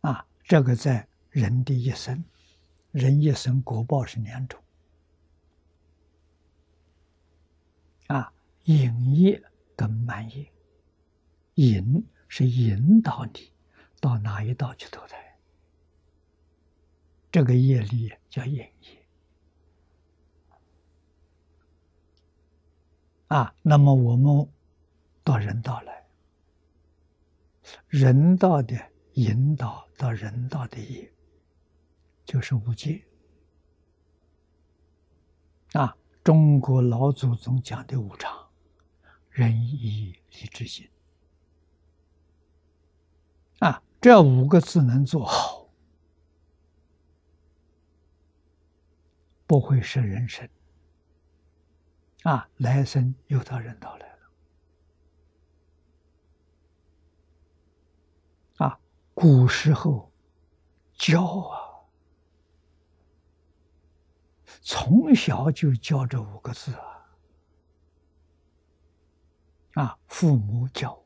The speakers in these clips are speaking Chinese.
啊，这个在人的一生，人一生果报是两种，啊，引业跟慢业，引是引导你到哪一道去投胎，这个业力叫引业，啊，那么我们到人道来，人道的。引导到人道的业，就是无戒啊。中国老祖宗讲的无常、仁义礼智信啊，这五个字能做好，不会是人生啊，来生又到人道来。古时候教啊，从小就教这五个字啊，啊，父母教，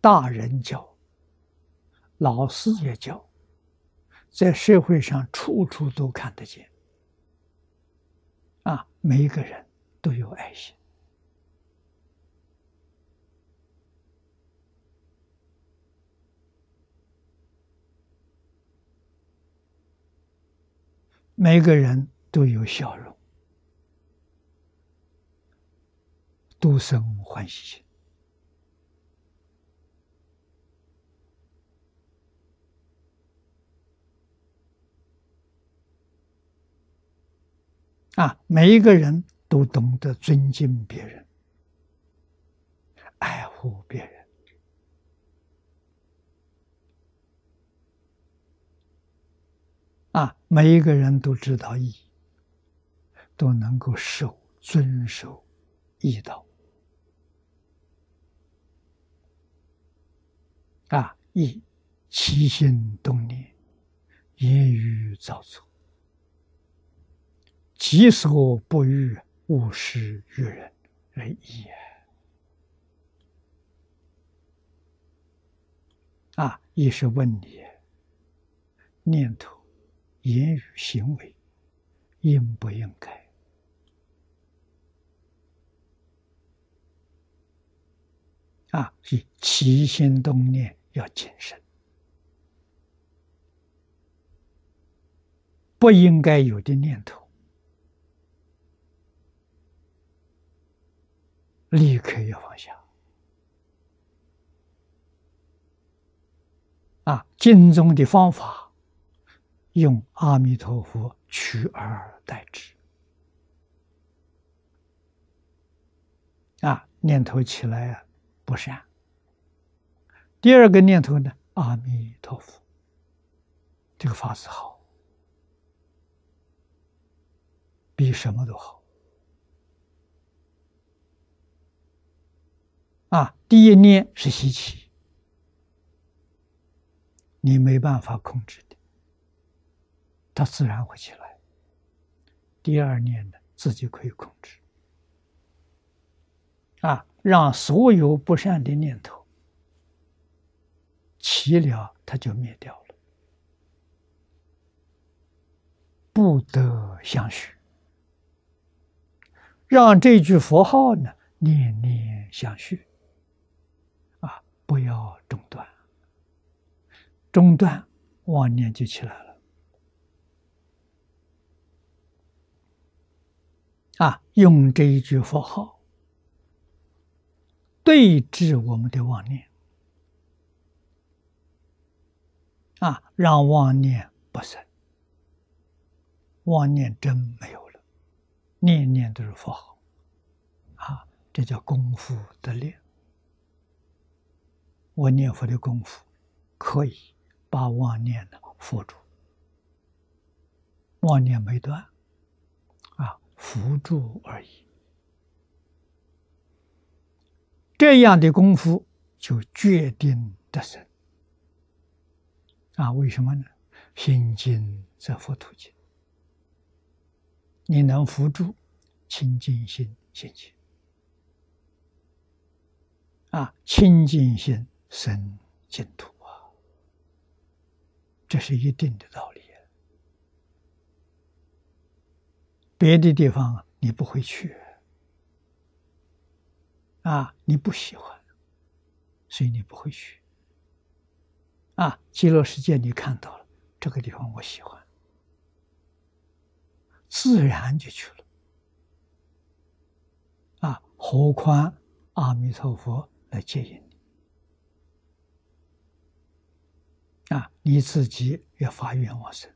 大人教，老师也教，在社会上处处都看得见，啊，每一个人都有爱心。每个人都有笑容，都生欢喜心啊！每一个人都懂得尊敬别人，爱护别人。啊，每一个人都知道义，都能够守遵守义道。啊，义起心动念，言语造作，己所不欲，勿施于人，为义。啊，义是问你念头。言语行为应不应该？啊，是起心动念要谨慎，不应该有的念头，立刻要放下。啊，经中的方法。用阿弥陀佛取而代之，啊，念头起来啊不善。第二个念头呢，阿弥陀佛，这个法子好，比什么都好。啊，第一念是习气，你没办法控制。它自然会起来。第二念呢，自己可以控制，啊，让所有不善的念头起了，它就灭掉了，不得相续。让这句佛号呢，念念相续，啊，不要中断，中断妄念就起来了。啊，用这一句佛号对治我们的妄念，啊，让妄念不生，妄念真没有了，念念都是佛号，啊，这叫功夫的练。我念佛的功夫可以把妄念呢扶住，妄念没断。辅助而已，这样的功夫就决定得生啊！为什么呢？心静则佛土静，你能扶住清净心心情啊，清净心生净土啊，这是一定的道理。别的地方你不会去啊，你不喜欢，所以你不会去。啊，极乐世界你看到了这个地方，我喜欢，自然就去了。啊，何况阿弥陀佛来接引你？啊，你自己要发愿往生，